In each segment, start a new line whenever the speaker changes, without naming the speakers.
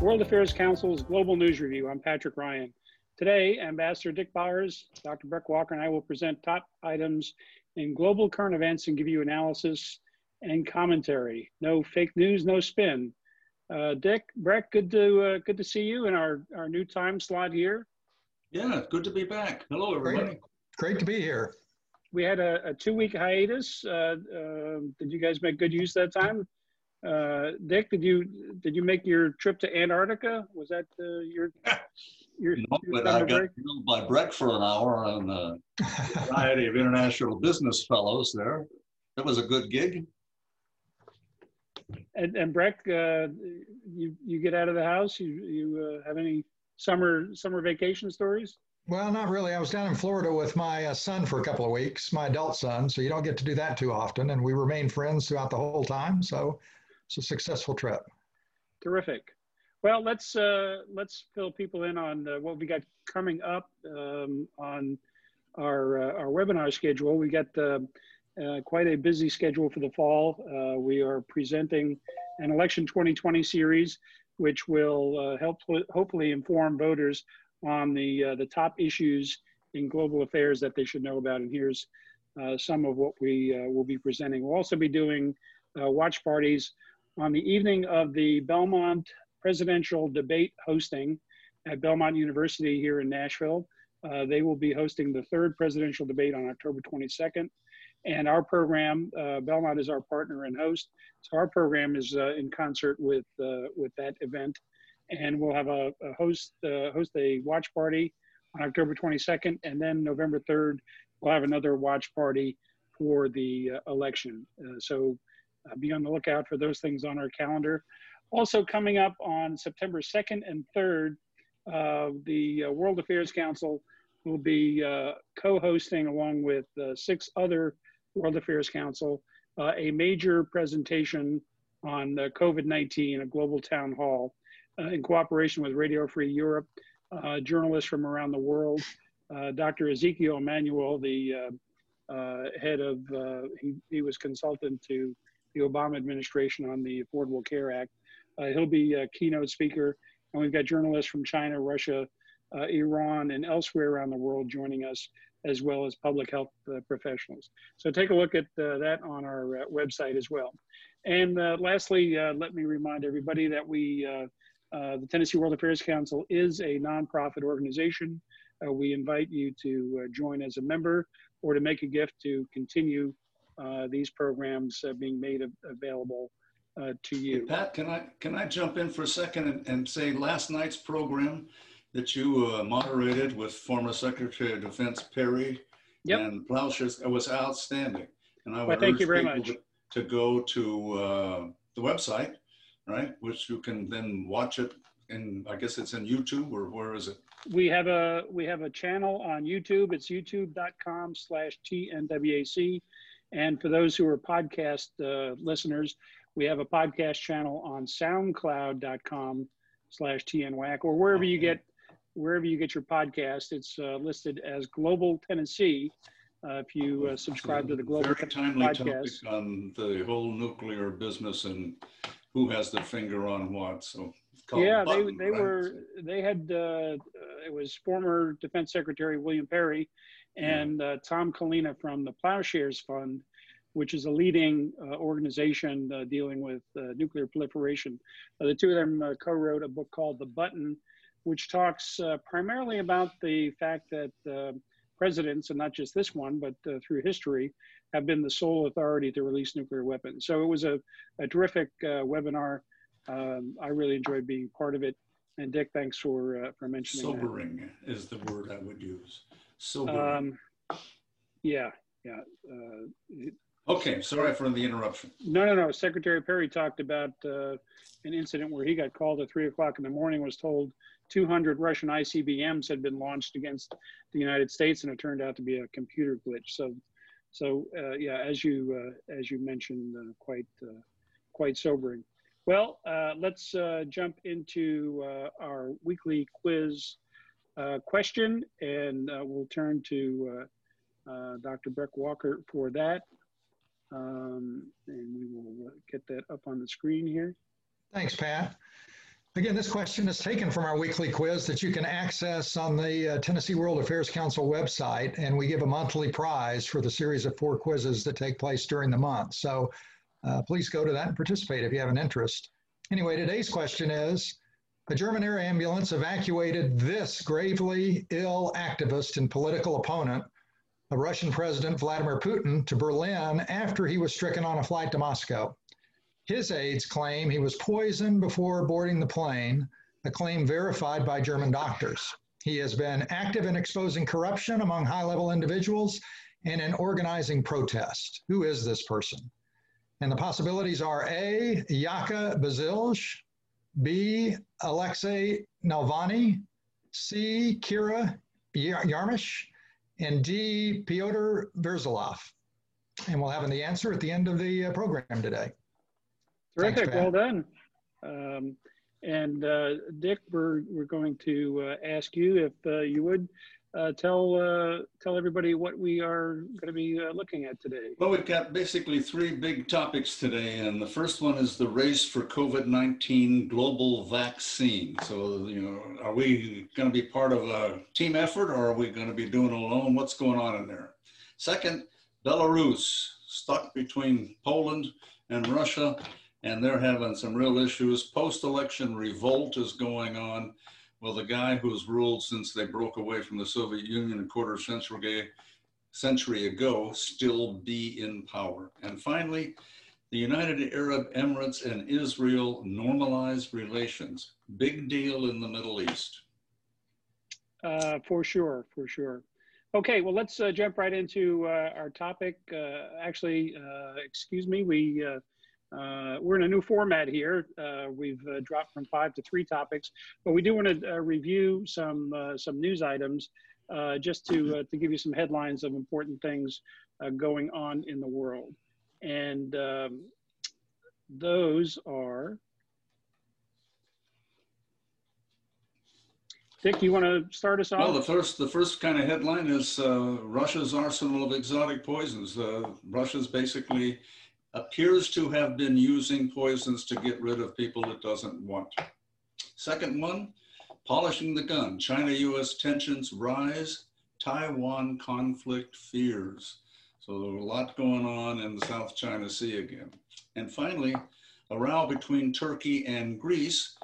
World Affairs Council's Global News Review. I'm Patrick Ryan. Today, Ambassador Dick Bowers, Dr. Breck Walker, and I will present top items in global current events and give you analysis and commentary. No fake news, no spin. Uh, Dick, Breck, good to uh, good to see you in our, our new time slot here.
Yeah, good to be back. Hello, everybody.
Great, Great to be here.
We had a, a two week hiatus. Uh, um, did you guys make good use of that time? Uh, Dick, did you did you make your trip to Antarctica? Was that uh, your
your? No, your but I got break? grilled by Breck for an hour on a variety of international business fellows there. That was a good gig.
And, and Breck, uh, you you get out of the house. You you uh, have any summer summer vacation stories?
Well, not really. I was down in Florida with my uh, son for a couple of weeks, my adult son. So you don't get to do that too often, and we remained friends throughout the whole time. So it's a successful trip.
Terrific. Well, let's uh, let's fill people in on uh, what we got coming up um, on our uh, our webinar schedule. We got uh, uh, quite a busy schedule for the fall. Uh, we are presenting an election 2020 series, which will help hopefully inform voters on the the top issues in global affairs that they should know about. And here's some of what we will be presenting. We'll also be doing watch parties on the evening of the Belmont presidential debate hosting at Belmont University here in Nashville. Uh, they will be hosting the third presidential debate on October 22nd. And our program, uh, Belmont is our partner and host. So our program is uh, in concert with, uh, with that event. And we'll have a, a host, uh, host a watch party on October 22nd. And then November 3rd, we'll have another watch party for the uh, election. so uh, be on the lookout for those things on our calendar. Also coming up on September 2nd and 3rd, uh, the uh, World Affairs Council will be uh, co-hosting along with uh, six other World Affairs Council uh, a major presentation on COVID-19, a global town hall in cooperation with Radio Free Europe, journalists from around the world, Dr. Ezekiel Emanuel, the head of, he, he was consultant to the Obama administration on the Affordable Care Act. Uh, he'll be a keynote speaker, and we've got journalists from China, Russia, uh, Iran, and elsewhere around the world joining us, as well as public health uh, professionals. So take a look at uh, that on our uh, website as well. And uh, lastly, let me remind everybody that we, the Tennessee World Affairs Council is a nonprofit organization. we invite you to join as a member or to make a gift to continue uh, these programs uh, being made available uh, to you.
Pat, can I can I jump in for a second and, and say last night's program that you uh, moderated with former Secretary of Defense Perry yep. and Plowshares was outstanding, and I would
well, thank you very much.
To, to go to uh, the website, right, which you can then watch it. And I guess it's in YouTube or where is it?
We have a we have a channel on YouTube. It's youtube.com slash TNWAC. And for those who are podcast uh, listeners, we have a podcast channel on soundcloud.com slash TNWAC or wherever you get wherever you get your podcast. It's uh, listed as Global Tennessee. Uh, if you uh, subscribe to the Global
Very timely podcast. on the whole nuclear business and who has the finger on what. So
yeah, button, they they right? were they had uh, it was former Defense Secretary William Perry and uh, Tom Collina from the Plowshares Fund, which is a leading uh, organization uh, dealing with uh, nuclear proliferation. Uh, the two of them uh, co-wrote a book called The Button, which talks primarily about the fact that presidents, and not just this one, but through history, have been the sole authority to release nuclear weapons. So it was a, a terrific webinar. Um, I really enjoyed being part of it. And Dick, thanks for for mentioning.
Sobering
that.
is the word I would use. Sobering.
Um, yeah, yeah. Uh,
Okay, sorry for the interruption.
No, no, no. Secretary Perry talked about uh, an incident where he got called at three o'clock in the morning, was told 200 Russian ICBMs had been launched against the United States, and it turned out to be a computer glitch. So, so uh, yeah, as you uh, as you mentioned, uh, quite uh, quite sobering. Well, uh, let's jump into our weekly quiz question, and we'll turn to Dr. Breck Walker for that. Um, and we will get that up on the screen here.
Thanks, Pat. Again, this question is taken from our weekly quiz that you can access on the uh, Tennessee World Affairs Council website, and we give a monthly prize for the series of four quizzes that take place during the month. So uh, please go to that and participate if you have an interest. Anyway, today's question is, a German air ambulance evacuated this gravely ill activist and political opponent of Russian President Vladimir Putin to Berlin after he was stricken on a flight to Moscow. His aides claim he was poisoned before boarding the plane, a claim verified by German doctors. He has been active in exposing corruption among high level individuals and in organizing protest. Who is this person? And the possibilities are A, Yaka Bazilj, B, Alexei Navalny, C, Kira Yarmysh, and D, Pyotr Verzilov. And we'll have the answer at the end of the uh, program today.
Terrific, Thanks, well done. Um, and uh, Dick, we're, we're going to uh, ask you if uh, you would uh, tell uh, tell everybody what we are going to be uh, looking at today.
Well, we've got basically three big topics today, and the first one is the race for COVID nineteen global vaccine. So, you know, are we going to be part of a team effort, or are we going to be doing it alone? What's going on in there? Second, Belarus stuck between Poland and Russia, and they're having some real issues. Post-election revolt is going on Will the guy who's ruled since they broke away from the Soviet Union a quarter century, century ago still be in power? And finally, the United Arab Emirates and Israel normalized relations. Big deal in the Middle East.
Uh, for sure, for sure. Okay, well, let's uh, jump right into uh, our topic. Uh, actually, uh, excuse me, we uh, we're in a new format here. Uh, we've uh, dropped from five to three topics, but we do want to uh, review some uh, some news items uh, just to to give you some headlines of important things going on in the world, and um, those are. Dick, you want to start us off?
Well, the first, the first kind of headline is Russia's arsenal of exotic poisons. Russia's basically appears to have been using poisons to get rid of people it doesn't want. Second one, polishing the gun. China US tensions rise, Taiwan conflict fears. So a lot going on in the South China Sea again. And finally, a row between Turkey and Greece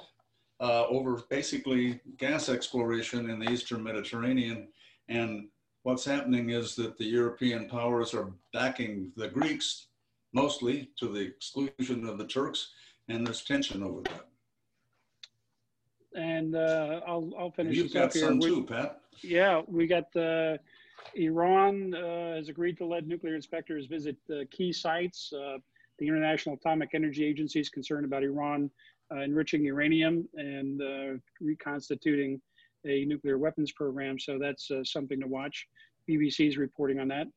uh, over basically gas exploration in the Eastern Mediterranean. And what's happening is that the European powers are backing the Greeks mostly to the exclusion of the Turks, and there's tension over that.
And uh, I'll, I'll finish
You've got some too, Pat.
Yeah, we got the Iran uh, has agreed to let nuclear inspectors visit key sites. Uh, the International Atomic Energy Agency is concerned about Iran uh, enriching uranium and uh, reconstituting a nuclear weapons program. So that's uh, something to watch. BBC is reporting on that.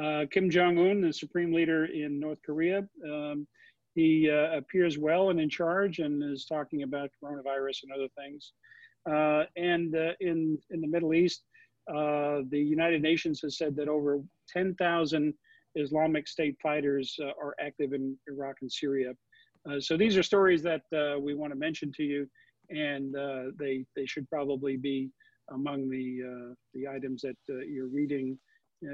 Uh, Kim Jong Un, the supreme leader in North Korea, um, he uh, appears well and in charge and is talking about coronavirus and other things. Uh, and uh, in in the Middle East, uh, the United Nations has said that over 10,000 Islamic State fighters uh, are active in Iraq and Syria. so these are stories that we want to mention to you, and they they should probably be among the the items that you're reading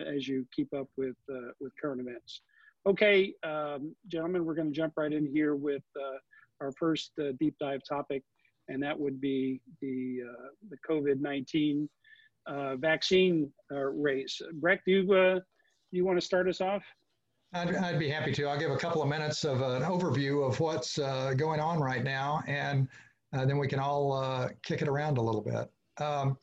as you keep up with uh, with current events. Okay, um, gentlemen, we're going to jump right in here with uh, our first uh, deep dive topic, and that would be the uh, the COVID nineteen uh, vaccine uh, race. Breck, do you you want to start us off?
I'd, I'd, be happy to. I'll give a couple of minutes of an overview of what's going on right now, and then we can all kick it around a little bit. Um,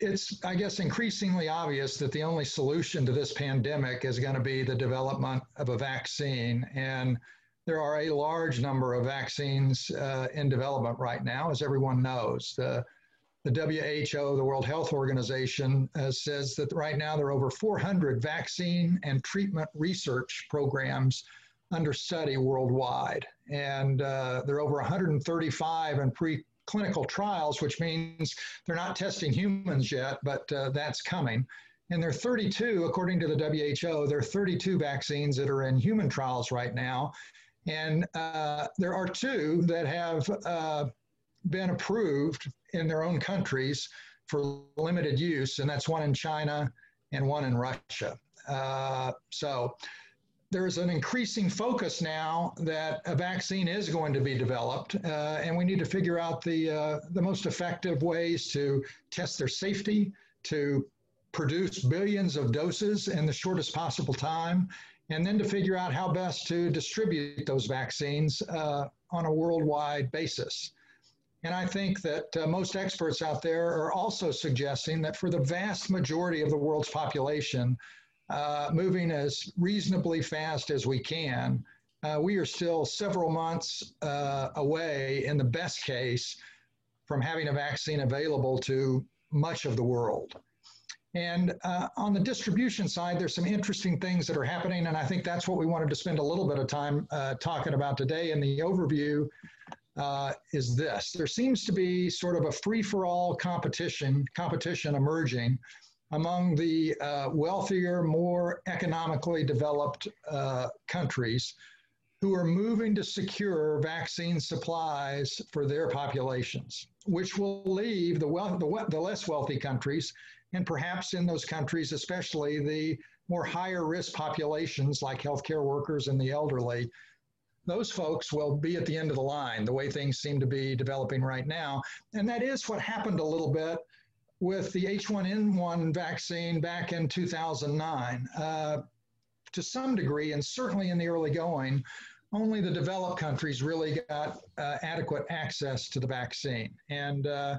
it's, I guess, increasingly obvious that the only solution to this pandemic is going to be the development of a vaccine. And there are a large number of vaccines uh, in development right now, as everyone knows. The, the WHO, the World Health Organization, uh, says that right now there are over 400 vaccine and treatment research programs under study worldwide. And uh, there are over 135 in pre clinical trials, which means they're not testing humans yet, but uh, that's coming. And there are 32, according to the WHO, there are 32 vaccines that are in human trials right now. And uh, there are two that have uh, been approved in their own countries for limited use, and that's one in China and one in Russia. Uh, so there's an increasing focus now that a vaccine is going to be developed, uh, and we need to figure out the uh, the most effective ways to test their safety, to produce billions of doses in the shortest possible time, and then to figure out how best to distribute those vaccines uh, on a worldwide basis. And I think that uh, most experts out there are also suggesting that for the vast majority of the world's population, uh, moving as reasonably fast as we can. Uh, we are still several months uh, away, in the best case, from having a vaccine available to much of the world. And uh, on the distribution side, there's some interesting things that are happening, and I think that's what we wanted to spend a little bit of time uh, talking about today in the overview. Uh, is this there seems to be sort of a free-for-all competition competition emerging among the uh, wealthier, more economically developed uh, countries who are moving to secure vaccine supplies for their populations, which will leave the, well, the, the less wealthy countries, and perhaps in those countries, especially the more higher risk populations like healthcare workers and the elderly, those folks will be at the end of the line, the way things seem to be developing right now. And that is what happened a little bit with the H1N1 vaccine back in 2009. Uh, to some degree, and certainly in the early going, only the developed countries really got uh, adequate access to the vaccine. And uh,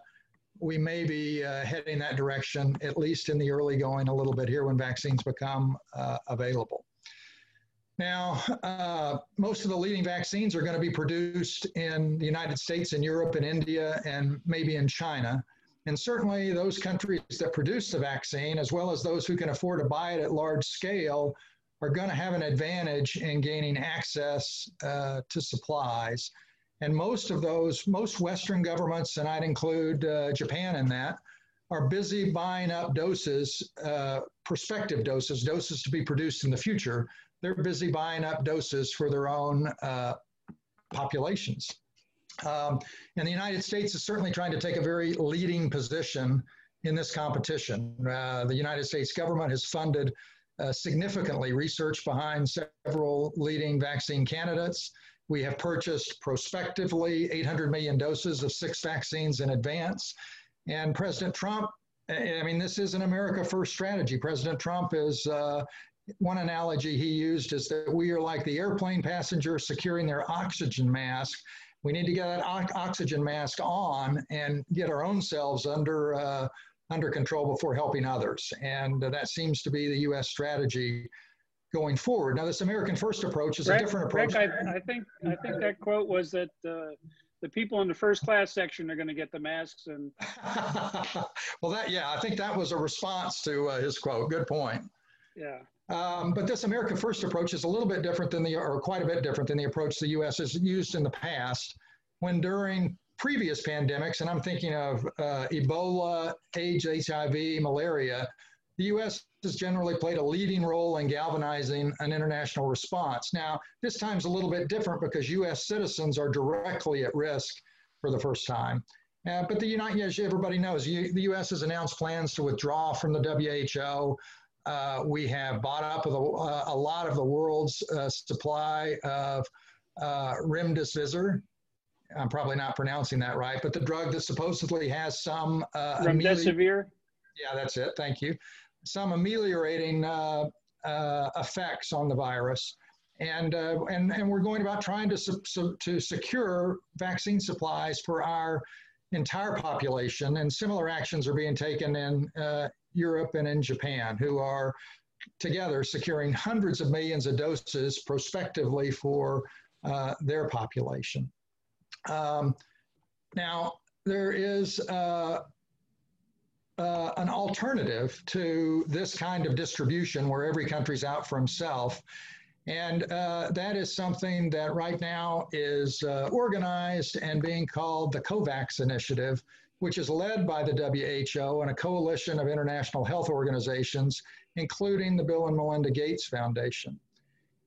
we may be uh, heading that direction, at least in the early going, a little bit here when vaccines become uh, available. Now, uh, most of the leading vaccines are going to be produced in the United States and Europe and India and maybe in China. And certainly those countries that produce the vaccine, as well as those who can afford to buy it at large scale, are going to have an advantage in gaining access uh, to supplies. And most of those, most Western governments, and I'd include uh, Japan in that, are busy buying up doses, uh, prospective doses, doses to be produced in the future. They're busy buying up doses for their own uh, populations. Um, and the United States is certainly trying to take a very leading position in this competition. Uh, the United States government has funded uh, significantly research behind several leading vaccine candidates. We have purchased prospectively 800 million doses of six vaccines in advance. And President Trump, I mean, this is an America First strategy. President Trump is, uh, one analogy he used is that we are like the airplane passenger securing their oxygen mask we need to get that oxygen mask on and get our own selves under uh, under control before helping others. And uh, that seems to be the U.S. strategy going forward. Now, this American First approach is
Rick,
a different approach.
Rick, I, I, think I think that quote was that uh, the people in the first class section are going to get the masks and.
well, that yeah, I think that was a response to uh, his quote. Good point.
Yeah.
Um, but this America First approach is a little bit different than the, or quite a bit different than the approach the U.S. has used in the past. When during previous pandemics, and I'm thinking of uh, Ebola, AIDS, HIV, malaria, the U.S. has generally played a leading role in galvanizing an international response. Now, this time's a little bit different because U.S. citizens are directly at risk for the first time. Uh, but the United, as everybody knows, the U.S. has announced plans to withdraw from the WHO. Uh, we have bought up a, uh, a lot of the world's uh, supply of uh, remdesivir. I'm probably not pronouncing that right, but the drug that supposedly has some
uh, remdesivir.
Yeah, that's it. Thank you. Some ameliorating uh, effects on the virus, and and and we're going about trying to su- su- to secure vaccine supplies for our entire population, and similar actions are being taken in uh, Europe and in Japan, who are together securing hundreds of millions of doses prospectively for uh, their population. Um, now, there is uh, uh, an alternative to this kind of distribution where every country's out for himself. And uh, that is something that right now is uh, organized and being called the COVAX Initiative, which is led by the WHO and a coalition of international health organizations, including the Bill and Melinda Gates Foundation.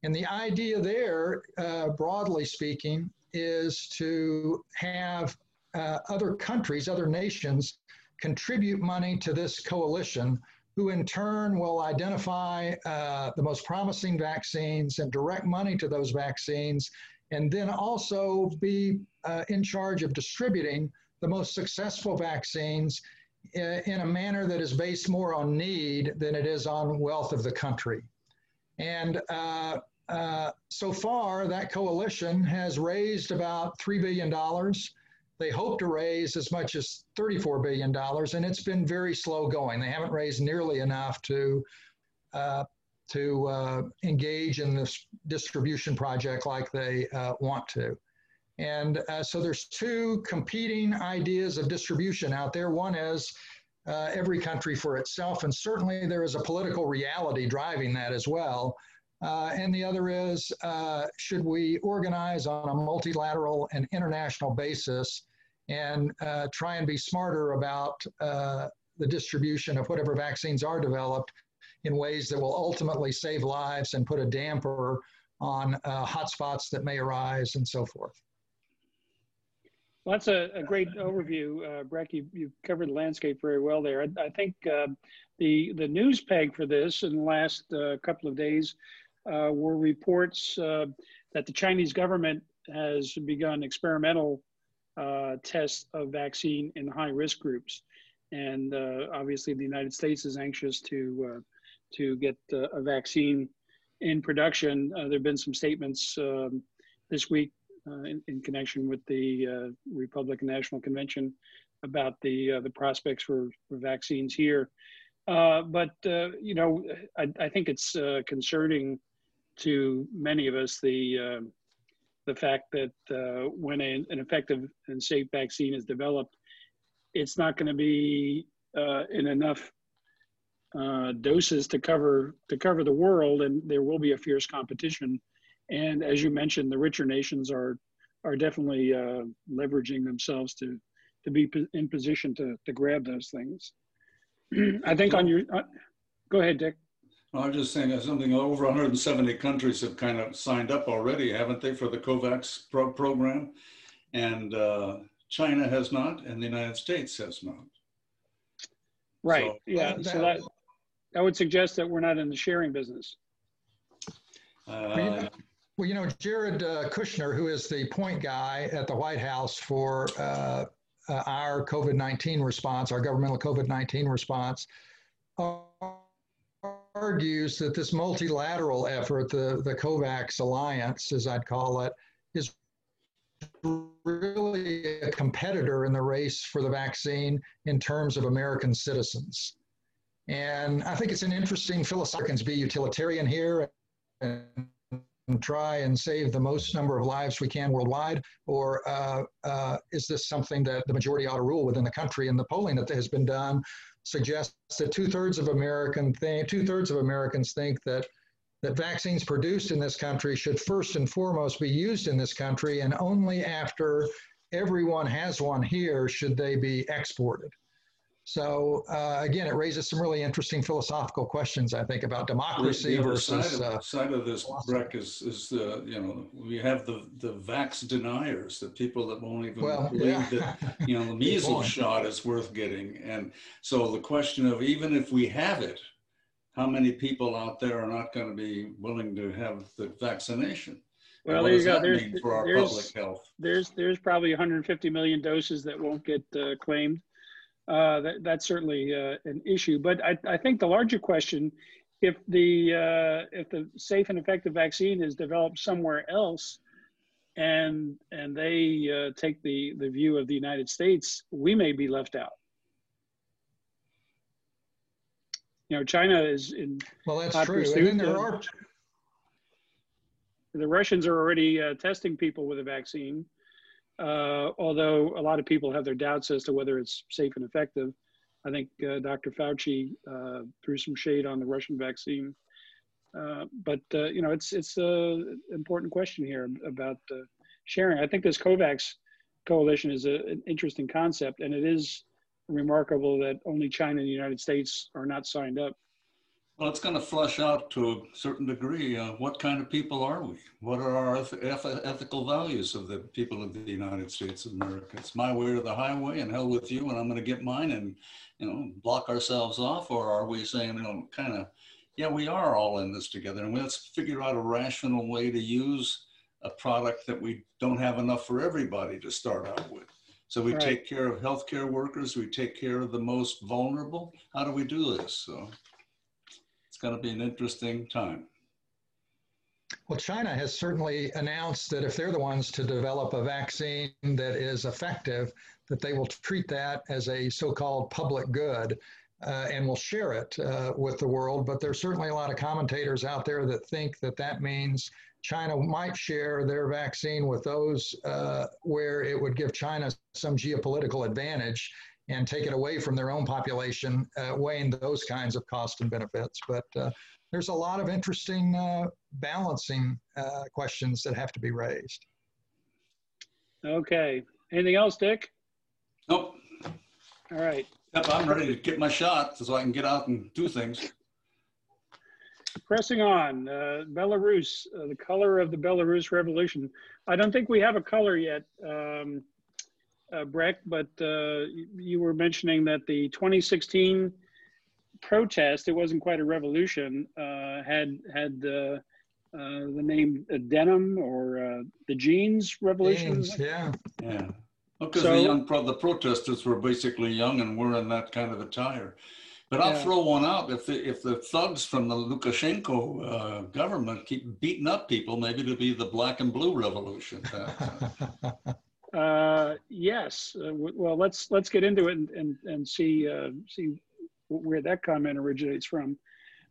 And the idea there, uh, broadly speaking, is to have uh, other countries, other nations contribute money to this coalition, who in turn will identify uh, the most promising vaccines and direct money to those vaccines, and then also be uh, in charge of distributing the most successful vaccines uh, in a manner that is based more on need than it is on wealth of the country. And uh, uh, so far, that coalition has raised about $3 billion. They hope to raise as much as $34 billion, and it's been very slow going. They haven't raised nearly enough to, uh, to uh, engage in this distribution project like they uh, want to. And uh, so there's two competing ideas of distribution out there. One is every country for itself, and certainly there is a political reality driving that as well. Uh, and the other is uh, should we organize on a multilateral and international basis and uh, try and be smarter about uh, the distribution of whatever vaccines are developed in ways that will ultimately save lives and put a damper on uh, hotspots that may arise and so forth.
Well, that's a, a great overview, uh, Breck. You, you covered the landscape very well there. I, I think uh, the the news peg for this in the last uh, couple of days uh, were reports uh, that the Chinese government has begun experimental uh, tests of vaccine in high risk groups. And obviously, the United States is anxious to, to get a vaccine in production. there have been some statements um, this week in, in, connection with the uh, Republican National Convention about the uh, the prospects for, for vaccines here. but you know, I, I think it's concerning to many of us the uh, the fact that uh, when a, an effective and safe vaccine is developed, it's not going to be uh, in enough uh, doses to cover to cover the world, and there will be a fierce competition. And as you mentioned, the richer nations are are definitely uh, leveraging themselves to to be in position to to grab those things. I think on your, uh, go ahead, Dick.
I'm just saying that something over 170 countries have kind of signed up already, haven't they, for the COVAX pro program? And uh, China has not, and the United States has not.
Right. So, yeah. That, so that that would suggest that we're not in the sharing business.
Uh, well, you know, Jared uh, Kushner, who is the point guy at the White House for uh, uh, our COVID 19 response, our governmental COVID 19 response, argues that this multilateral effort, the, the COVAX alliance, as I'd call it, is really a competitor in the race for the vaccine in terms of American citizens. And I think it's an interesting philosophy be utilitarian here and try and save the most number of lives we can worldwide? Or uh, uh, is this something that the majority ought to rule within the country? And the polling that has been done suggests that two thirds of American two thirds of Americans think that that vaccines produced in this country should first and foremost be used in this country, and only after everyone has one here should they be exported. So uh, again, it raises some really interesting philosophical questions, I think, about democracy
the,
versus.
Side of, uh, side of this, Breck, is is the you know we have the the vax deniers, the people that won't even well, believe yeah. that you know the measles shot is worth getting, and so the question of even if we have it, how many people out there are not going to be willing to have the vaccination?
Well, there you go. There's, there's, there's, there's probably 150 million doses that won't get uh, claimed uh, that, that's certainly uh, an issue. But I, I, think the larger question, if the uh, if the safe and effective vaccine is developed somewhere else, and and they uh, take the the view of the United States, we may be left out. You know, China is in.
Well, that's true. And then there are.
The Russians are already uh, testing people with a vaccine, uh, although a lot of people have their doubts as to whether it's safe and effective. I think uh, Dr. Fauci uh, threw some shade on the Russian vaccine. Uh, but uh, you know, it's it's an important question here about sharing. I think this COVAX coalition is a, an interesting concept, and it is remarkable that only China and the United States are not signed up.
Well, it's going to flush out to a certain degree. Uh, what kind of people are we? What are our eth- ethical values of the people of the United States of America? It's my way or the highway, and hell with you, and I'm going to get mine, and you know, block ourselves off, or are we saying, you know, kind of yeah, we are all in this together, and let's figure out a rational way to use a product that we don't have enough for everybody to start out with. So we right. take care of healthcare workers, we take care of the most vulnerable. How do we do this? So going to be an interesting time.
Well, China has certainly announced that if they're the ones to develop a vaccine that is effective, that they will treat that as a so-called public good uh, and will share it uh, with the world. But there's certainly a lot of commentators out there that think that that means China might share their vaccine with those uh, where it would give China some geopolitical advantage and take it away from their own population, uh, weighing those kinds of costs and benefits. But uh, there's a lot of interesting uh, balancing questions that have to be raised.
Okay. Anything else, Dick?
Nope.
All right.
Yep, I'm ready to get my shot so I can get out and do things.
Pressing on, uh, Belarus, uh, the color of the Belarus Revolution. I don't think we have a color yet, um, uh, Breck, but uh, you were mentioning that the 2016 protest, it wasn't quite a revolution, uh, had had uh, the name denim or the jeans revolution.
Jeans, yeah.
Yeah. Because so, the young pro- the protesters were basically young and were in that kind of attire. But I'll yeah. throw one out. If the if the thugs from the Lukashenko uh, government keep beating up people, maybe it'll be the black and blue revolution.
uh, yes. Uh, well, let's let's get into it and and, and see uh, see where that comment originates from.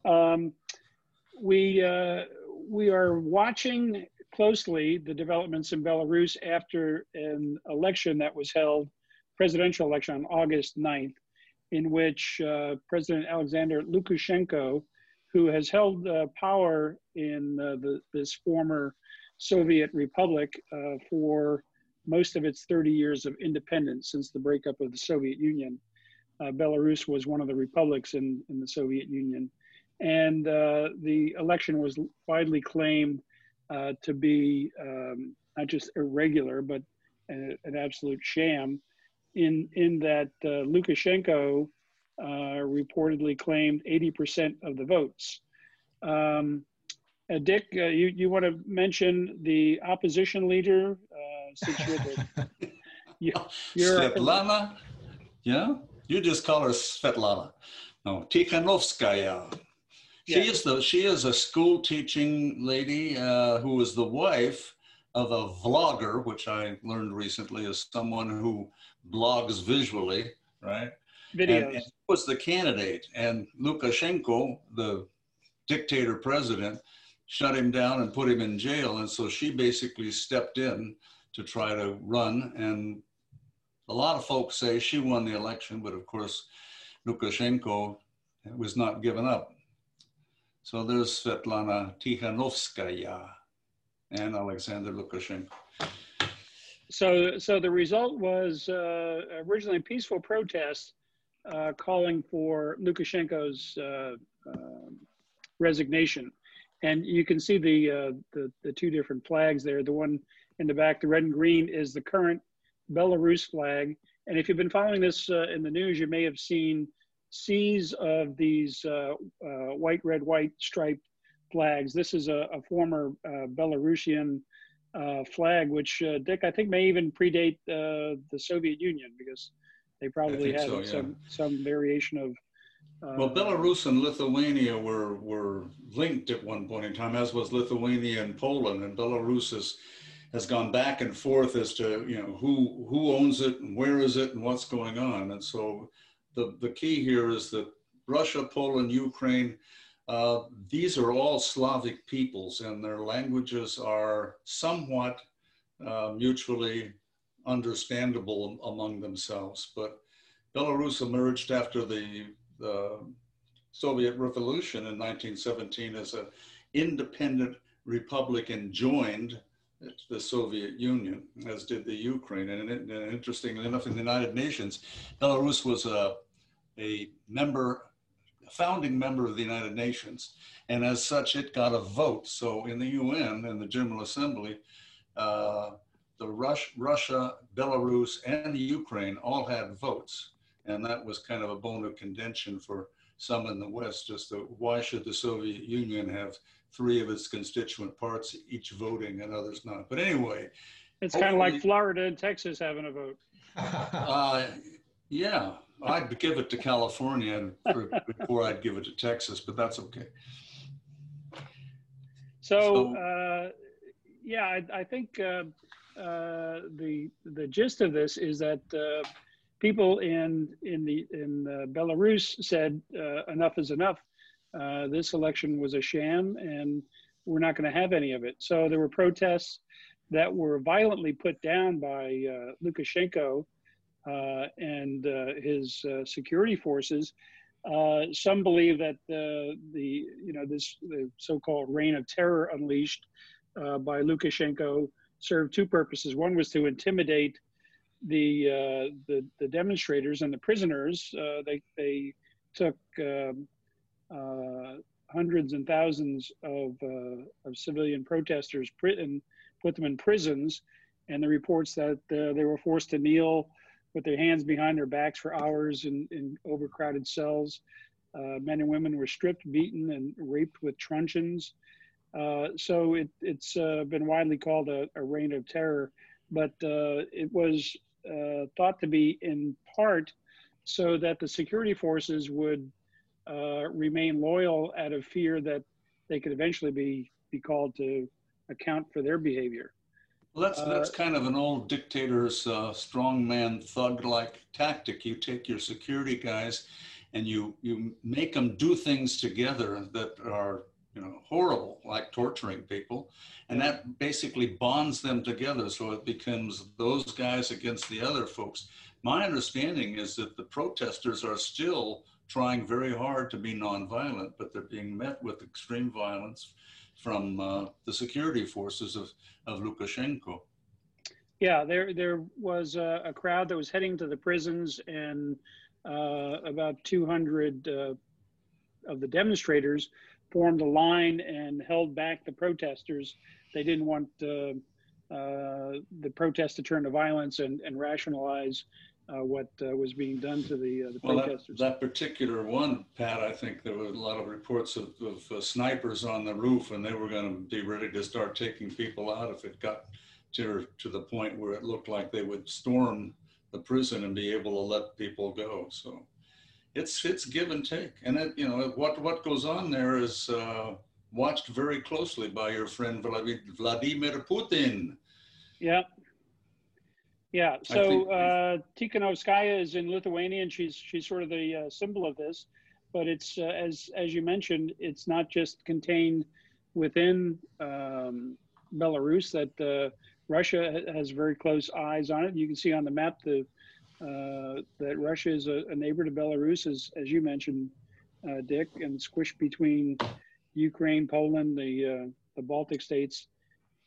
Um, we uh, we are watching closely the developments in Belarus after an election that was held, presidential election on August 9th, in which uh, President Alexander Lukashenko, who has held power in the, this former Soviet republic for most of its 30 years of independence since the breakup of the Soviet Union. Uh, Belarus was one of the republics in, in the Soviet Union. And uh, the election was widely claimed uh, to be um, not just irregular, but a, an absolute sham. In in that uh, Lukashenko uh, reportedly claimed 80% of the votes. Um, uh, Dick, uh, you you want to mention the opposition leader the
you, Svetlana, yeah, you just call her Svetlana. No, Tikhanovskaya. She yeah. is the she is a school teaching lady uh, who is the wife of a vlogger, which I learned recently is someone who blogs visually, right?
Videos.
And, and was the candidate, and Lukashenko, the dictator president, shut him down and put him in jail, and so she basically stepped in to try to run. And a lot of folks say she won the election, but of course, Lukashenko was not given up. So there's Svetlana Tikhanovskaya and Alexander Lukashenko.
So, so the result was uh, originally a peaceful protest uh, calling for Lukashenko's uh, um, resignation. And you can see the, uh, the, the two different flags there. The one in the back, the red and green, is the current Belarus flag. And if you've been following this uh, in the news, you may have seen seas of these uh, uh, white, red, white striped flags. This is a, a former uh, Belarusian uh, flag, which uh, Dick, I think may even predate the Soviet Union because they probably had so, yeah. some, some variation of.
well, Belarus and Lithuania were, were linked at one point in time, as was Lithuania and Poland. And Belarus is has gone back and forth as to you know who who owns it and where is it and what's going on. And so the the key here is that Russia, Poland, Ukraine, uh, these are all Slavic peoples, and their languages are somewhat uh, mutually understandable among themselves. But Belarus emerged after the, the Soviet Revolution in 1917 as an independent republic and joined the Soviet Union, as did the Ukraine. And, and interestingly enough, in the United Nations, Belarus was a, a member, a founding member of the United Nations. And as such, it got a vote. So in the UN and the General Assembly, uh, the Rus- Russia, Belarus, and the Ukraine all had votes. And that was kind of a bone of contention for some in the West, just to, why should the Soviet Union have three of its constituent parts each voting and others not? But anyway.
It's kind of like Florida and Texas having a vote.
uh, yeah, I'd give it to California before I'd give it to Texas, but that's okay.
So, so uh, yeah, I, I think uh, uh, the the gist of this is that uh, people in in the in uh, Belarus said uh, enough is enough. Uh, this election was a sham, and we're not going to have any of it. So there were protests that were violently put down by Lukashenko and his security forces. some believe that the the you know this the so-called reign of terror unleashed by Lukashenko served two purposes. One was to intimidate the uh, the, the, demonstrators and the prisoners. Uh, they they took um, uh, hundreds and thousands of uh, of civilian protesters put them in prisons. And the reports that uh, they were forced to kneel with their hands behind their backs for hours in, in overcrowded cells. Uh, men and women were stripped, beaten, and raped with truncheons. Uh, so it, has uh, been widely called a, a, reign of terror, but uh, it was uh, thought to be in part so that the security forces would uh, remain loyal out of fear that they could eventually be, be called to account for their behavior.
Well, that's that's kind of an old dictator's strongman thug-like tactic. You take your security guys, and you you make them do things together that are you know, horrible, like torturing people. And that basically bonds them together. So it becomes those guys against the other folks. My understanding is that the protesters are still trying very hard to be nonviolent, but they're being met with extreme violence from uh, the security forces of, of Lukashenko.
Yeah, there there was a, a crowd that was heading to the prisons, and uh, about 200 uh, of the demonstrators formed a line and held back the protesters. They didn't want uh, uh, the protest to turn to violence and, and rationalize what uh, was being done to the, uh, the well, protesters.
That, that, particular one, Pat, I think there were a lot of reports of, of uh, snipers on the roof, and they were going to be ready to start taking people out if it got to, to the point where it looked like they would storm the prison and be able to let people go. So it's it's give and take, and it, you know what what goes on there is uh, watched very closely by your friend Vladimir Putin.
Yeah. Yeah. So uh, Tikhanovskaya is in Lithuania, and she's she's sort of the uh, symbol of this. But it's uh, as as you mentioned, it's not just contained within um, Belarus. That uh, Russia has very close eyes on it. You can see on the map the uh, that Russia is a, a, neighbor to Belarus, as, as you mentioned, uh, Dick, and squished between Ukraine, Poland, the, uh, the Baltic states.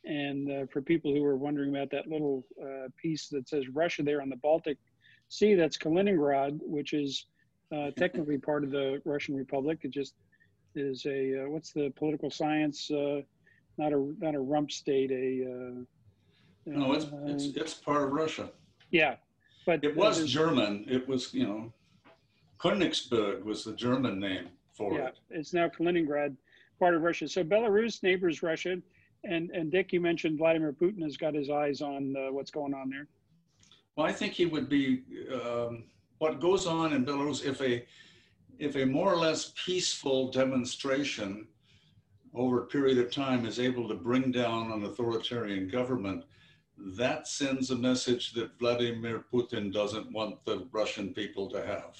And uh, for people who are wondering about that little uh, piece that says Russia there on the Baltic Sea, that's Kaliningrad, which is uh, technically part of the Russian Republic. It just is a, uh, what's the political science? Uh, not a not a rump state, a
no, it's, it's it's part of Russia.
Yeah,
but it was German. It was, you know, Königsberg was the German name for yeah, it.
It's now Kaliningrad, part of Russia. So Belarus neighbors Russia. And, and Dick, you mentioned Vladimir Putin has got his eyes on uh, what's going on there.
Well, I think he would be um, what goes on in Belarus if a if a more or less peaceful demonstration over a period of time is able to bring down an authoritarian government, that sends a message that Vladimir Putin doesn't want the Russian people to have.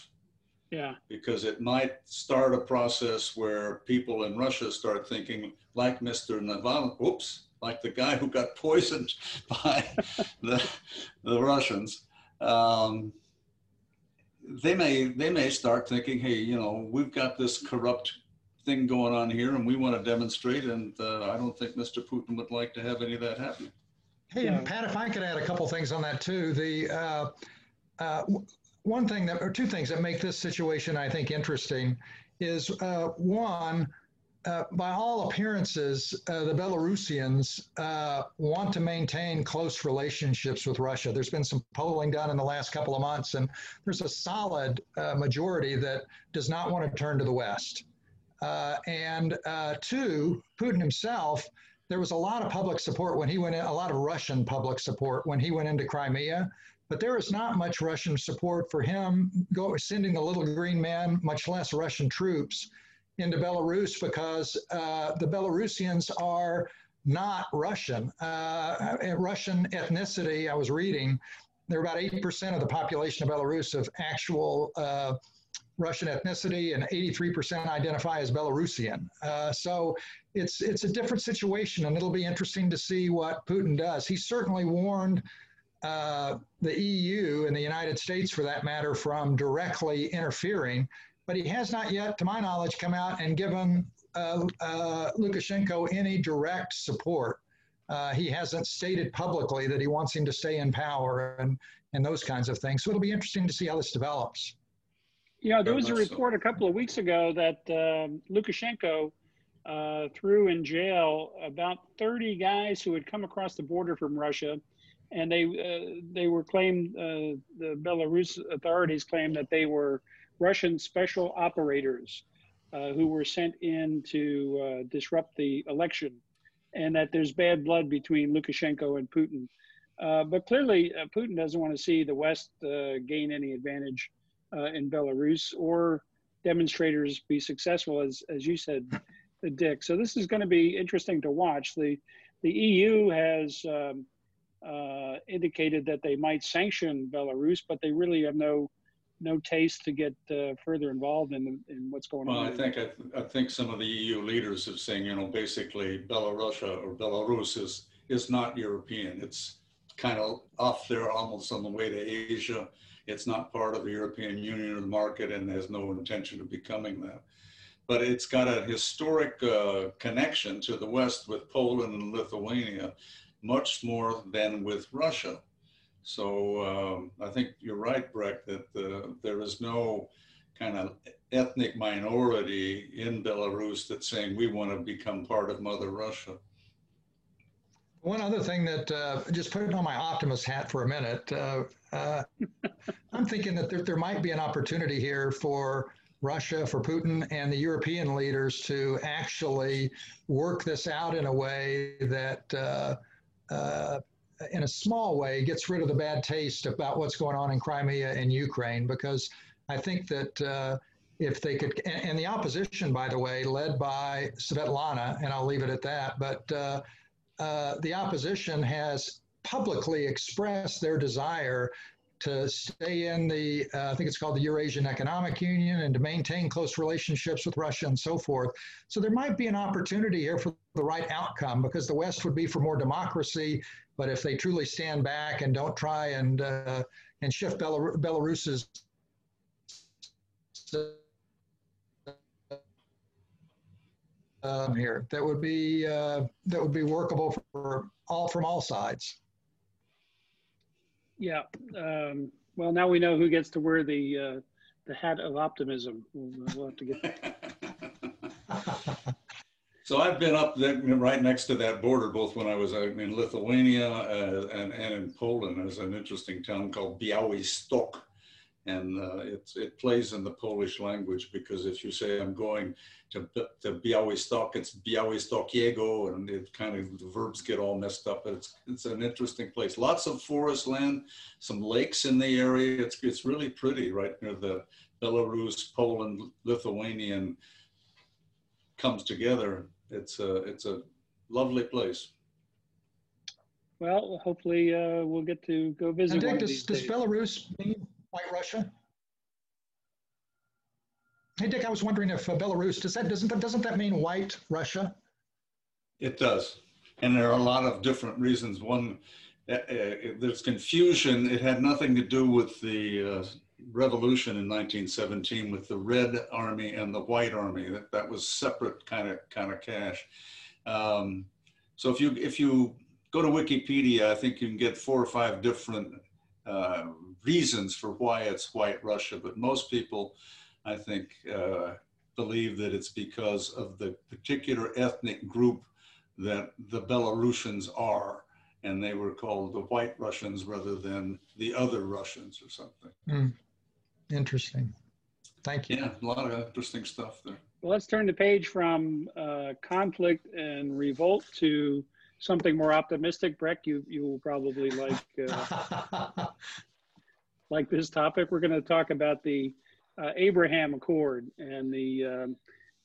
Yeah.
Because it might start a process where people in Russia start thinking, like Mr. Navalny, oops, like the guy who got poisoned by the, the Russians. Um, they may they may start thinking, hey, you know, we've got this corrupt thing going on here, and we want to demonstrate. And uh, I don't think Mr. Putin would like to have any of that happen.
Hey, and Pat, if I could add a couple things on that too. The uh, uh, one thing that, or two things that make this situation, I think, interesting is uh, one. Uh, by all appearances, uh, the Belarusians uh, want to maintain close relationships with Russia. There's been some polling done in the last couple of months, and there's a solid majority that does not want to turn to the West. Uh, and uh, two, Putin himself, there was a lot of public support when he went in, a lot of Russian public support when he went into Crimea. But there is not much Russian support for him go, sending the little green man, much less Russian troops, into Belarus because uh, the Belarusians are not Russian. Uh, Russian ethnicity, I was reading, they're about 8% of the population of Belarus of actual uh, Russian ethnicity, and 83% identify as Belarusian. Uh, so it's it's a different situation, and it'll be interesting to see what Putin does. He certainly warned uh, the EU and the United States, for that matter, from directly interfering, but he has not yet, to my knowledge, come out and given uh, uh Lukashenko any direct support. Uh, he hasn't stated publicly that he wants him to stay in power and and those kinds of things. So it'll be interesting to see how this develops.
Yeah, there was a report a couple of weeks ago that um, Lukashenko uh, threw in jail about 30 guys who had come across the border from Russia, and they uh, they were claimed uh, the Belarus authorities claimed that they were Russian special operators uh, who were sent in to uh, disrupt the election, and that there's bad blood between Lukashenko and Putin. Uh, but clearly, Putin doesn't want to see the West gain any advantage uh, in Belarus or demonstrators be successful, as, as you said, Dick. So this is going to be interesting to watch. The, the EU has um, uh, indicated that they might sanction Belarus, but they really have no no taste to get uh, further involved in, in what's going
well,
on.
I think I, th- I, think some of the EU leaders have saying, you know, basically Belarus or Belarus is is not European. It's kind of off there, almost on the way to Asia. It's not part of the European Union or the market and has no intention of becoming that. But it's got a historic uh, connection to the West with Poland and Lithuania, much more than with Russia. So um, I think you're right, Breck, that uh, there is no kind of ethnic minority in Belarus that's saying we want to become part of Mother Russia.
One other thing that, uh, just putting on my optimist hat for a minute, uh, uh, I'm thinking that there, there might be an opportunity here for Russia, for Putin, and the European leaders to actually work this out in a way that, uh, uh, in a small way, gets rid of the bad taste about what's going on in Crimea and Ukraine. Because I think that uh, if they could, and, and, the opposition, by the way, led by Svetlana, and I'll leave it at that, but uh, the opposition has publicly expressed their desire to stay in the, uh, I think it's called the Eurasian Economic Union, and to maintain close relationships with Russia and so forth. So there might be an opportunity here for the right outcome because the West would be for more democracy. But if they truly stand back and don't try and uh, and shift Belarus, Belarus's um, here that would be uh, that would be workable for all from all sides.
Yeah. Um, well, now we know who gets to wear the uh, the hat of optimism. We'll, have to get.
so I've been up there, right next to that border, both when I was in Lithuania uh, and, and in Poland. There's an interesting town called Białystok and uh, it plays in the Polish language because if you say I'm going to, to Białystok, it's Białystokiego, and it kind of the verbs get all messed up. But it's it's an interesting place. Lots of forest land, some lakes in the area. It's it's really pretty right near the Belarus, Poland, Lithuanian comes together. it's a it's a lovely place.
Well, hopefully uh, we'll get to go visit.
And Dick, does, does Belarus mean White Russia? Hey, Dick, I was wondering if uh, Belarus does that doesn't doesn't that mean White Russia?
It does, and there are a lot of different reasons. One, uh, uh there's confusion. It had nothing to do with the uh, revolution in 1917 with the Red Army and the White Army. That that was separate kind of kind of cash. Um, so if you if you go to Wikipedia, I think you can get four or five different uh, reasons for why it's White Russia. But most people I think, uh, believe that it's because of the particular ethnic group that the Belarusians are. And they were called the White Russians rather than the other Russians or something.
Mm. Interesting. Thank you.
Yeah, a lot of interesting stuff there.
Well, let's turn the page from uh, conflict and revolt to something more optimistic. Breck, you you will probably like uh, like this topic. We're going to talk about the uh, Abraham Accord and the um,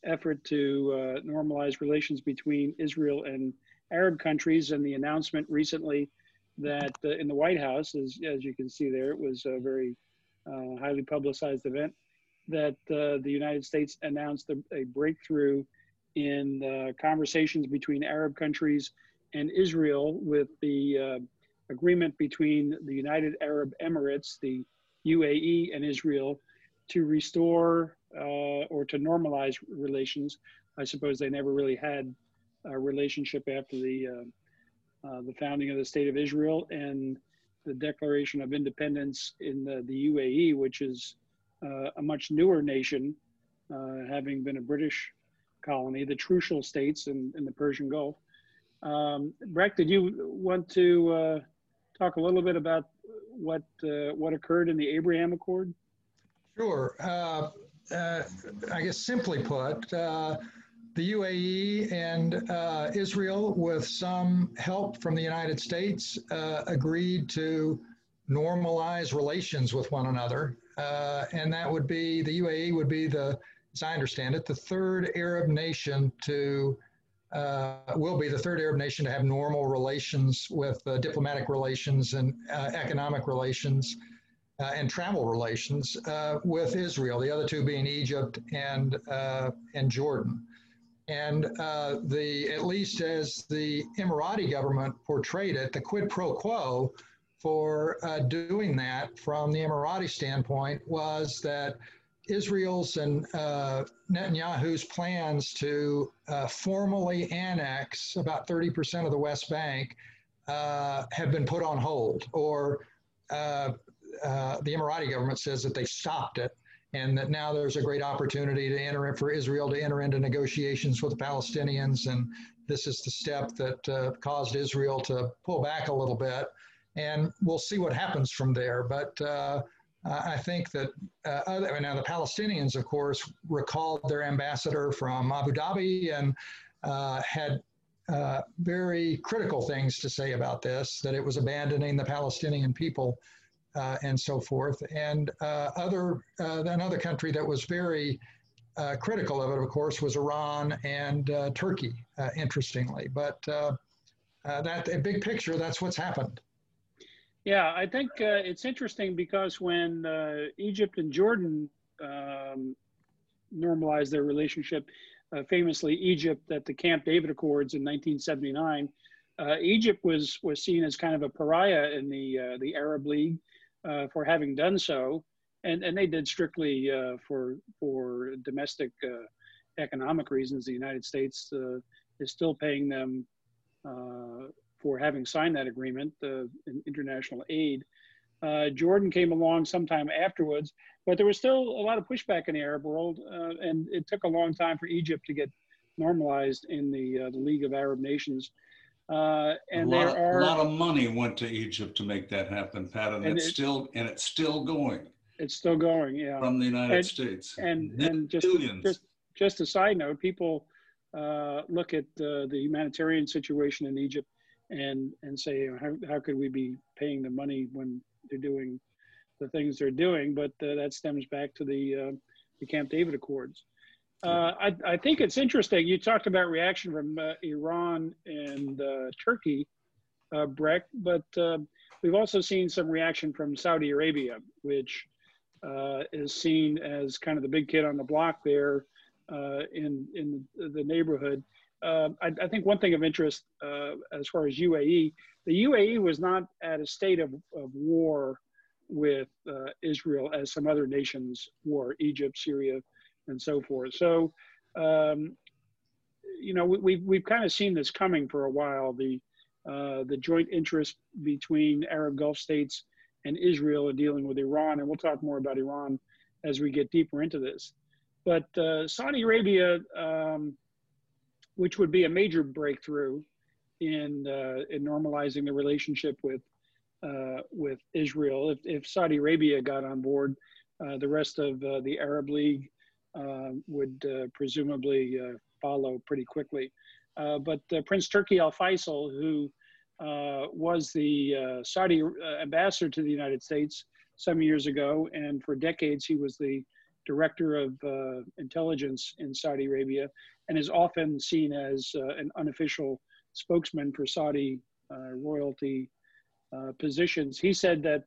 effort to uh, normalize relations between Israel and Arab countries, and the announcement recently that uh, in the White House, as, as you can see there, it was a very uh, highly publicized event, that uh, the United States announced a, a breakthrough in conversations between Arab countries and Israel with the uh, agreement between the United Arab Emirates, the UAE, and Israel to restore uh, or to normalize relations. I suppose they never really had a relationship after the uh, uh, the founding of the state of Israel and the Declaration of Independence in the, the UAE, which is uh, a much newer nation, uh, having been a British colony, the Trucial states in, in the Persian Gulf. Um, Breck, did you want to uh, talk a little bit about what what occurred in the Abraham Accord?
Sure. Uh, uh, I guess simply put, uh, the UAE and uh, Israel, with some help from the United States, uh, agreed to normalize relations with one another. Uh, and that would be the UAE would be the, as I understand it, the third Arab nation to will be the third Arab nation to have normal relations with diplomatic relations and economic relations uh, and travel relations uh, with Israel, the other two being Egypt and, uh, and Jordan. And uh, the, at least as the Emirati government portrayed it, the quid pro quo for uh, doing that from the Emirati standpoint was that Israel's and uh, Netanyahu's plans to formally annex about 30% of the West Bank have been put on hold or uh, uh, the Emirati government says that they stopped it and that now there's a great opportunity to enter in for Israel to enter into negotiations with the Palestinians. And this is the step that uh, caused Israel to pull back a little bit. And we'll see what happens from there. But uh, I think that uh, other, now the Palestinians, of course, recalled their ambassador from Abu Dhabi and uh, had uh, very critical things to say about this, that it was abandoning the Palestinian people uh, and so forth. And uh, other another country that was very critical of it, of course, was Iran and Turkey. Interestingly, but that big picture, that's what's happened.
Yeah, I think it's interesting because when Egypt and Jordan um, normalized their relationship, famously Egypt at the Camp David Accords in 1979. Uh, Egypt was was seen as kind of a pariah in the uh, the Arab League, uh, for having done so, and and they did strictly uh, for for domestic uh, economic reasons. The United States uh, is still paying them uh, for having signed that agreement in international aid. Jordan came along sometime afterwards, but there was still a lot of pushback in the Arab world, and it took a long time for Egypt to get normalized in the, the League of Arab Nations.
Uh, and a lot, there are a lot of money went to Egypt to make that happen, Pat, and, and it's it, still and it's still going.
It's still going, yeah.
From the United and, States,
and and just just just a side note, people uh, look at uh, the humanitarian situation in Egypt and and say how how could we be paying the money when they're doing the things they're doing? But uh, that stems back to the uh, the Camp David Accords. Uh, I, I, think it's interesting. You talked about reaction from uh, Iran and uh, Turkey, uh, Breck, but we've also seen some reaction from Saudi Arabia, which is seen as kind of the big kid on the block there in in the neighborhood. I, I, think one thing of interest as far as UAE, the UAE was not at a state of, of war with Israel as some other nations were, Egypt, Syria and so forth. So, um, you know, we, we've we've kind of seen this coming for a while. The uh, the joint interest between Arab Gulf states and Israel in dealing with Iran, and we'll talk more about Iran as we get deeper into this. But uh, Saudi Arabia, um, which would be a major breakthrough in uh, in normalizing the relationship with uh, with Israel, if, if Saudi Arabia got on board, uh, the rest of uh, the Arab League um, would uh, presumably uh, follow pretty quickly. Uh, but Prince Turki Al Faisal, who was the Saudi ambassador to the United States some years ago, and for decades he was the director of uh, intelligence in Saudi Arabia and is often seen as uh, an unofficial spokesman for Saudi uh, royalty positions. He said that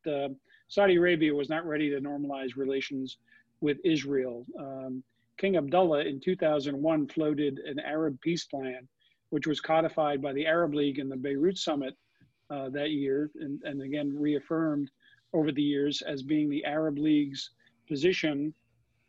Saudi Arabia was not ready to normalize relations with Israel. Um, King Abdullah in 2001 floated an Arab peace plan, which was codified by the Arab League in the Beirut summit uh, that year, and, and again reaffirmed over the years as being the Arab League's position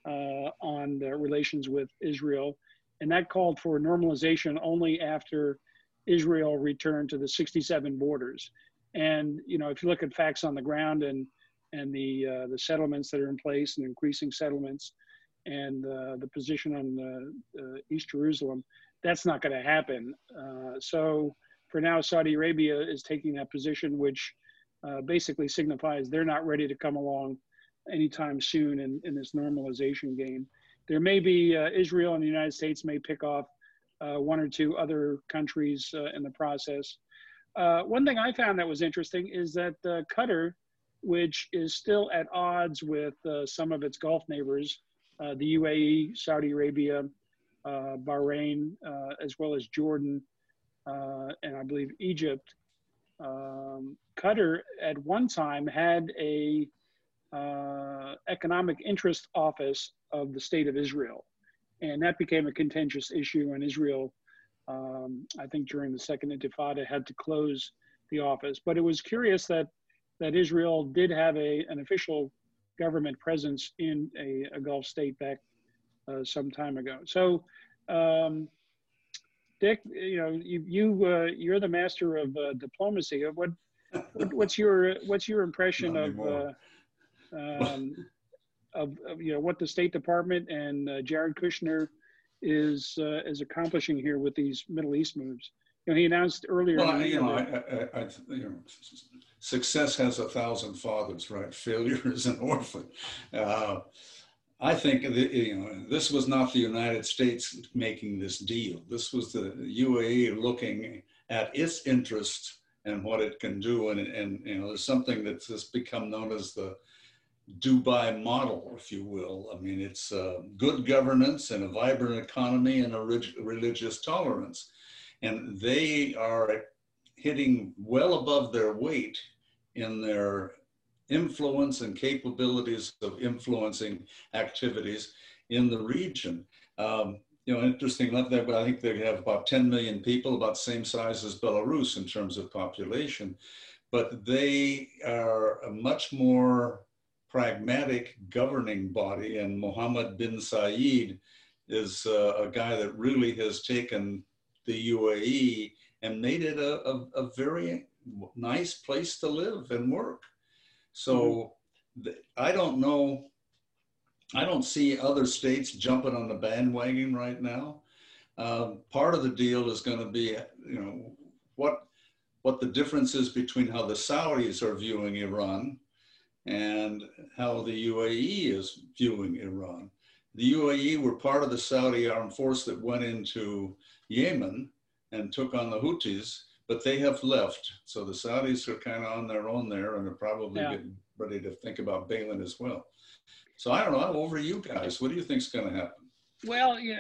uh, on the relations with Israel. And that called for normalization only after Israel returned to the 67 borders. And, you know, if you look at facts on the ground and and the uh, the settlements that are in place and increasing settlements and uh, the position on uh, East Jerusalem, that's not going to happen. Uh, so for now, Saudi Arabia is taking that position, which uh, basically signifies they're not ready to come along anytime soon in, in this normalization game. There may be uh, Israel and the United States may pick off one or two other countries in the process. one thing I found that was interesting is that Qatar which is still at odds with uh, some of its Gulf neighbors, uh, the UAE, Saudi Arabia, uh, Bahrain, uh, as well as Jordan, uh, and I believe Egypt. Um, Qatar at one time had a uh, economic interest office of the state of Israel, and that became a contentious issue. And Israel, um, I think, during the Second Intifada, had to close the office. But it was curious that that Israel did have a, an official government presence in a, a Gulf state back uh, some time ago. So, um, Dick, you know, you, you uh, you're the master of uh, diplomacy. What, what's your what's your impression of, uh, um, of, of you know what the State Department and uh, Jared Kushner is uh, is accomplishing here with these Middle East moves? You know, he announced earlier.
Well, you know, I, I, you know, success has a thousand fathers, right? Failure is an orphan. Uh, I think that, you know this was not the United States making this deal. This was the UAE looking at its interest and what it can do, and, and you know there's something that's just become known as the Dubai model, if you will. I mean, it's uh, good governance and a vibrant economy and a religious tolerance, and they are hitting well above their weight in their influence and capabilities of influencing activities in the region. Um, you know, interesting enough there, but I think they have about 10 million people, about the same size as Belarus in terms of population. But they are much more pragmatic governing body, and Mohammed bin Zayed is uh, a guy that really has taken the UAE and made it a, a, a very nice place to live and work. So mm-hmm. I don't know. I don't see other states jumping on the bandwagon right now. Um, part of the deal is going to be, you know, what what the difference is between how the Saudis are viewing Iran and how the UAE is viewing Iran. The UAE were part of the Saudi armed force that went into Yemen and took on the Houthis but they have left. So the Saudis are kind of on their own there and are probably yeah. getting ready to think about bailing as well. So I don't know. Over you guys. What do you think is going to happen?
Well, yeah,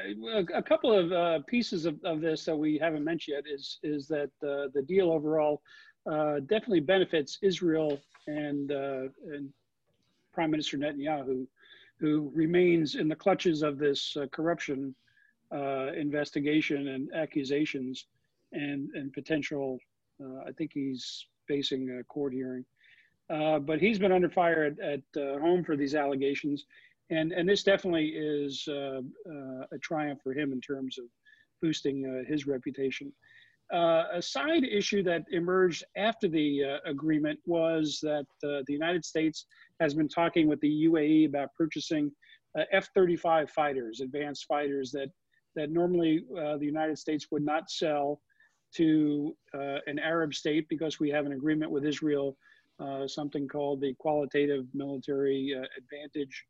a couple of uh, pieces of, of this that we haven't mentioned yet is is that uh, the deal overall uh, definitely benefits Israel and, uh, and Prime Minister Netanyahu, who remains in the clutches of this uh, corruption uh, investigation and accusations and, and potential. I think he's facing a court hearing. but he's been under fire at, at home for these allegations and and this definitely is uh, uh, a triumph for him in terms of boosting uh, his reputation. Uh, a side issue that emerged after the uh, agreement was that uh, the United States has been talking with the UAE about purchasing F-35 fighters, advanced fighters that that normally the United States would not sell to an Arab state because we have an agreement with Israel, something called the Qualitative Military Advantage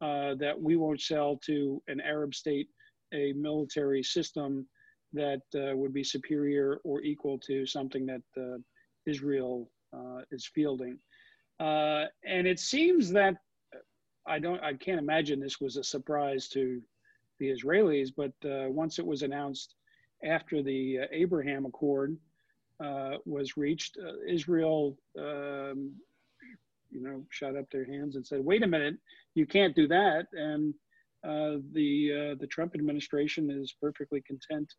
uh, that we won't sell to an Arab state a military system that uh, would be superior or equal to something that uh, Israel uh, is fielding. Uh, and it seems that I don't, I can't imagine this was a surprise to the Israelis, but once it was announced after the Abraham Accord was reached, Israel um, you know, shot up their hands and said, "Wait a minute, you can't do that." And uh, the uh, the Trump administration is perfectly content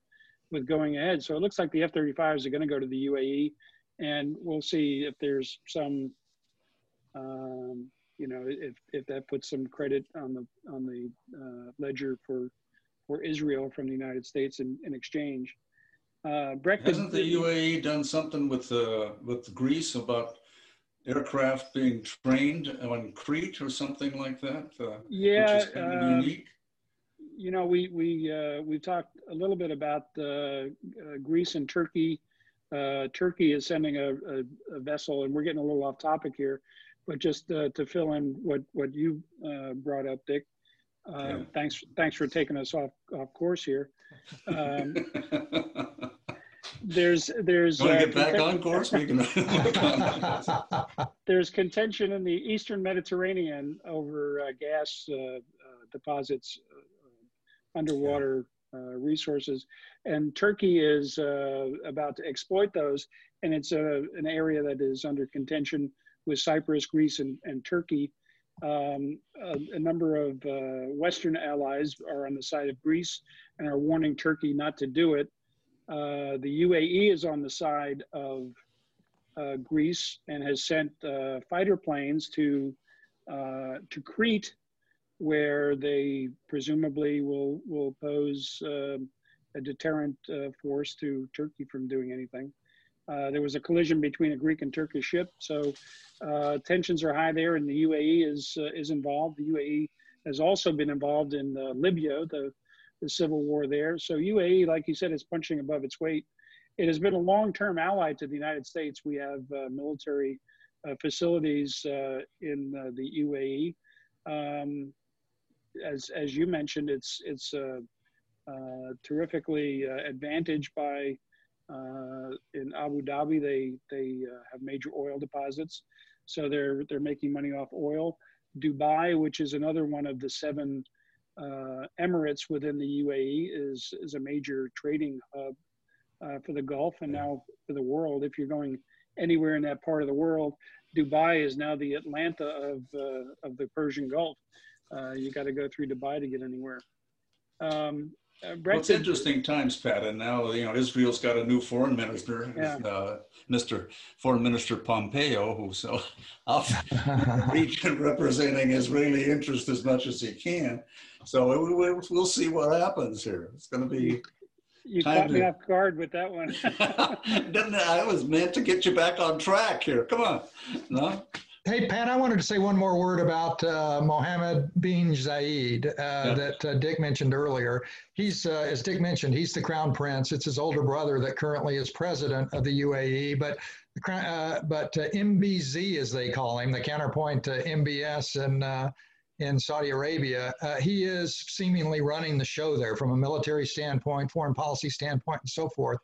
with going ahead. So it looks like the F-35s are going to go to the UAE, and we'll see if there's some, um, you know, if if that puts some credit on the on the uh, ledger for for Israel from the United States in, in exchange.
Uh, Hasn't the UAE done something with uh, with Greece about aircraft being trained on Crete or something like that? Uh,
yeah, uh, unique. You know, we we uh, we talked a little bit about uh, uh, Greece and Turkey. Uh, Turkey is sending a, a, a, vessel, and we're getting a little off topic here, but just to fill in what what you brought up, Dick. Yeah. Thanks thanks for taking us off off course here. Um, there's there's
Want to uh, get back on course? We can.
there's contention in the Eastern Mediterranean over uh, gas uh, uh deposits, uh, underwater uh, resources, and Turkey is about to exploit those, and it's a, an area that is under contention with Cyprus, Greece, and, and Turkey. Um, a, a, number of Western allies are on the side of Greece and are warning Turkey not to do it. Uh, the UAE is on the side of uh, Greece and has sent uh, fighter planes to uh, to Crete, where they presumably will will pose um, a deterrent uh, force to Turkey from doing anything. there was a collision between a Greek and Turkish ship, so tensions are high there, and the UAE is is involved. The UAE has also been involved in Libya, the the civil war there. So UAE, like you said, is punching above its weight. It has been a long-term ally to the United States. We have uh, military uh, facilities uh, in uh, the UAE. Um, as as you mentioned, it's it's uh, uh, terrifically advantaged by in Abu Dhabi. They they have major oil deposits, so they're they're making money off oil. Dubai, which is another one of the seven uh, Emirates within the UAE is, is a major trading hub uh, for the Gulf and now for the world. If you're going anywhere in that part of the world, Dubai is now the Atlanta of, uh, of the Persian Gulf. Uh, you got to go through Dubai to get anywhere. Um,
uh, well, it's interesting times, Pat, and now you know Israel's got a new foreign minister, yeah. uh, Mr. Foreign Minister Pompeo, who's uh, off the region representing Israeli interest as much as he can. So we, we, we'll see what happens here. It's going to be.
You caught to... me off guard with that one.
Didn't I was meant to get you back on track here. Come on, no.
Hey, Pat, I wanted to say one more word about uh, Mohammed bin Zayed uh, yeah. that uh, Dick mentioned earlier. He's, uh, as Dick mentioned, he's the crown prince. It's his older brother that currently is president of the UAE. But, uh, but uh, MBZ, as they call him, the counterpoint to MBS and in Saudi Arabia, uh, he is seemingly running the show there from a military standpoint, foreign policy standpoint, and so forth.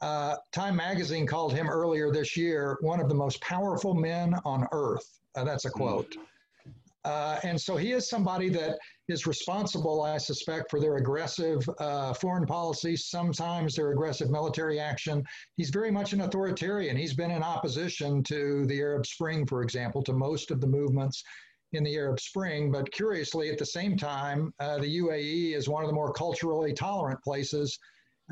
Uh, Time magazine called him earlier this year one of the most powerful men on earth. Uh, that's a quote. Uh, and so he is somebody that is responsible, I suspect, for their aggressive uh, foreign policy, sometimes their aggressive military action. He's very much an authoritarian. He's been in opposition to the Arab Spring, for example, to most of the movements in the Arab Spring. But curiously, at the same time, uh, the UAE is one of the more culturally tolerant places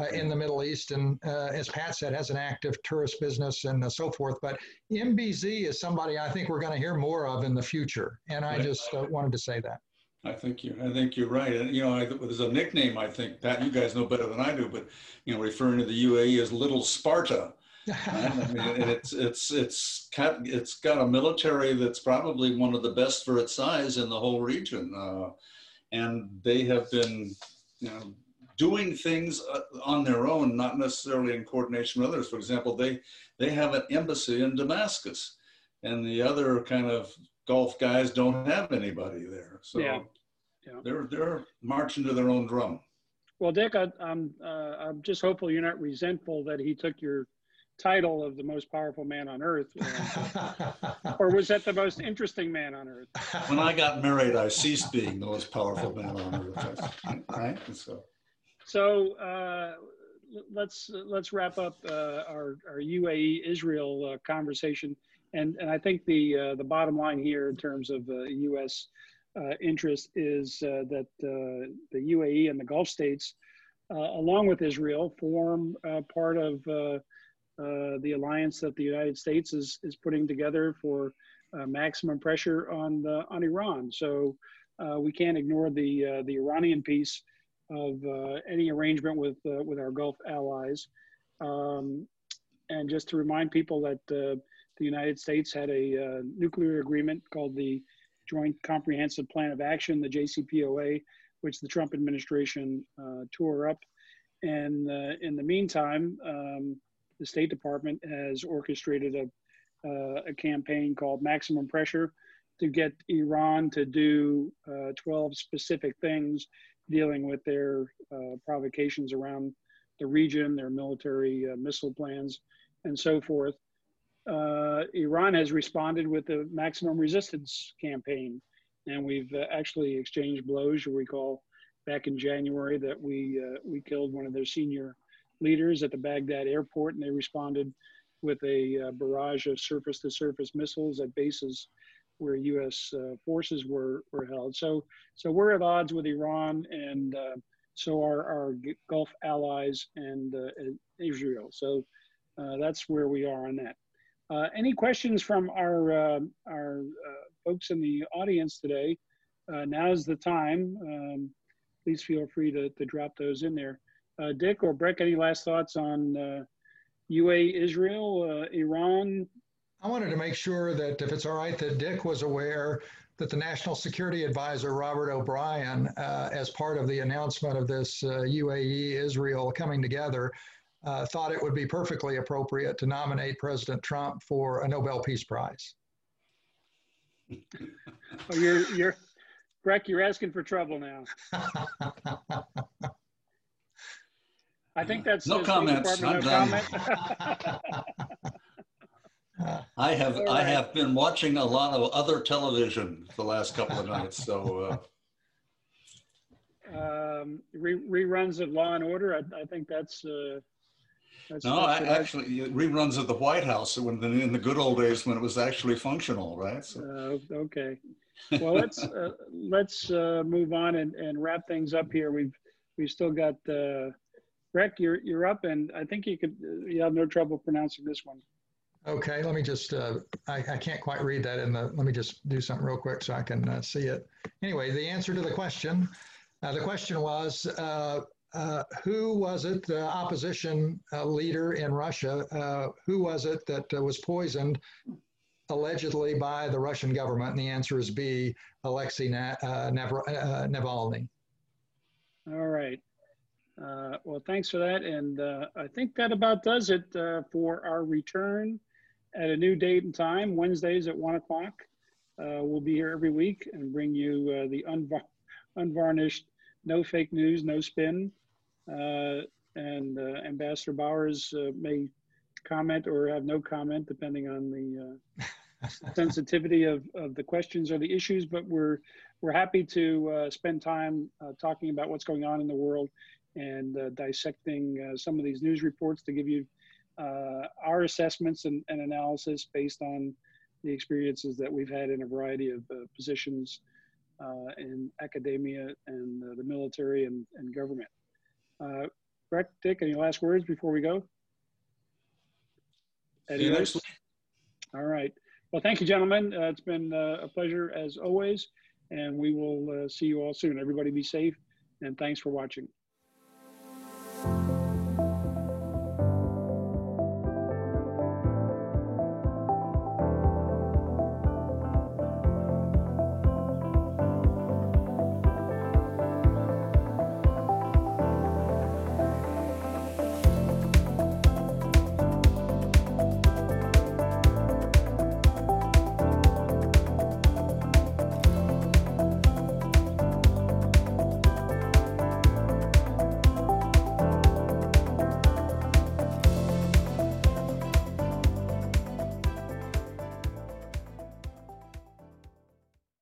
uh, in the Middle East, and uh, as Pat said, has an active tourist business and uh, so forth. But MBZ is somebody I think we're going to hear more of in the future, and I right. just uh, wanted to say that.
I think you. I think you're right. And you know, I, there's a nickname. I think Pat, you guys know better than I do, but you know, referring to the UAE as Little Sparta. I mean, it's it's it's got it's got a military that's probably one of the best for its size in the whole region, uh, and they have been, you know, doing things uh, on their own, not necessarily in coordination with others. For example, they they have an embassy in Damascus, and the other kind of Gulf guys don't have anybody there. So yeah. Yeah. they're they're marching to their own drum.
Well, Dick, I, I'm uh, I'm just hopeful you're not resentful that he took your title of the most powerful man on earth, or was that the most interesting man on earth?
When I got married, I ceased being the most powerful man on earth. Right? So.
So uh, let's let's wrap up uh, our our UAE Israel uh, conversation, and and I think the uh, the bottom line here in terms of U.S. Uh, interest is uh, that the UAE and the Gulf states, along with Israel, form part of the alliance that the United States is is putting together for maximum pressure on the on Iran. So we can't ignore the the Iranian piece of uh, any arrangement with uh, with our Gulf allies. Um, and just to remind people that uh, the United States had a uh, nuclear agreement called the Joint Comprehensive Plan of Action, the JCPOA, which the Trump administration uh, tore up. And uh, in the meantime, um, the State Department has orchestrated a a campaign called Maximum Pressure to get Iran to do 12 specific things dealing with their uh, provocations around the region, their military uh, missile plans, and so forth. Uh, Iran has responded with the maximum resistance campaign, and we've uh, actually exchanged blows. You recall back in January that we uh, we killed one of their senior leaders at the Baghdad airport, and they responded with a uh, barrage of surface-to-surface missiles at bases where U.S. Uh, forces were were held. So so we're at odds with Iran, and uh, so are our Gulf allies and uh, Israel. So uh, that's where we are on that. Uh, any questions from our our folks in the audience today? now's the time. Um, please feel free to, to drop those in there. Dick or Breck, any last thoughts on UA, Israel, Iran,
I wanted to make sure that if it's all right, that Dick was aware that the National Security Advisor, Robert O'Brien, uh, as part of the announcement of this uh, UAE Israel coming together, uh, thought it would be perfectly appropriate to nominate President Trump for a Nobel Peace Prize.
oh, you're, you're, Breck, you're asking for trouble now. I think that's
no comments. I'm no done. I have right. I have been watching a lot of other television the last couple of nights. So
uh... um, re- reruns of Law and Order. I, I think that's. Uh,
that's no, I, actually reruns of the White House when the, in the good old days when it was actually functional, right?
So. Uh, okay. Well, let's uh, let's uh, move on and, and wrap things up here. We've we've still got. Uh, Breck, you're you're up, and I think you could. You have no trouble pronouncing this one.
Okay, let me just, uh, I, I can't quite read that in the, let me just do something real quick so I can uh, see it. Anyway, the answer to the question, uh, the question was, uh, uh, who was it, the opposition uh, leader in Russia, who was it that was poisoned allegedly by the Russian government? And the answer is B, Alexei Na- Navalny.
All right. well, thanks for that. And I think that about does it for our return at a new date and time, Wednesdays at one o'clock. Uh, we'll be here every week and bring you uh, the unvar- unvarnished, no fake news, no spin. Uh, and uh, Ambassador Bowers uh, may comment or have no comment, depending on the sensitivity of, of the questions or the issues, but we're we're happy to uh, spend time uh, talking about what's going on in the world and uh, dissecting uh, some of these news reports to give you uh, our assessments and, and, analysis based on the experiences that we've had in a variety of uh, positions in academia and the military and, and government. Breck, Dick, any last words before we go?
See you next week.
All right. Well, thank you, gentlemen. Uh, it's been uh, a pleasure as always, and we will uh, see you all soon. Everybody be safe, and thanks for watching.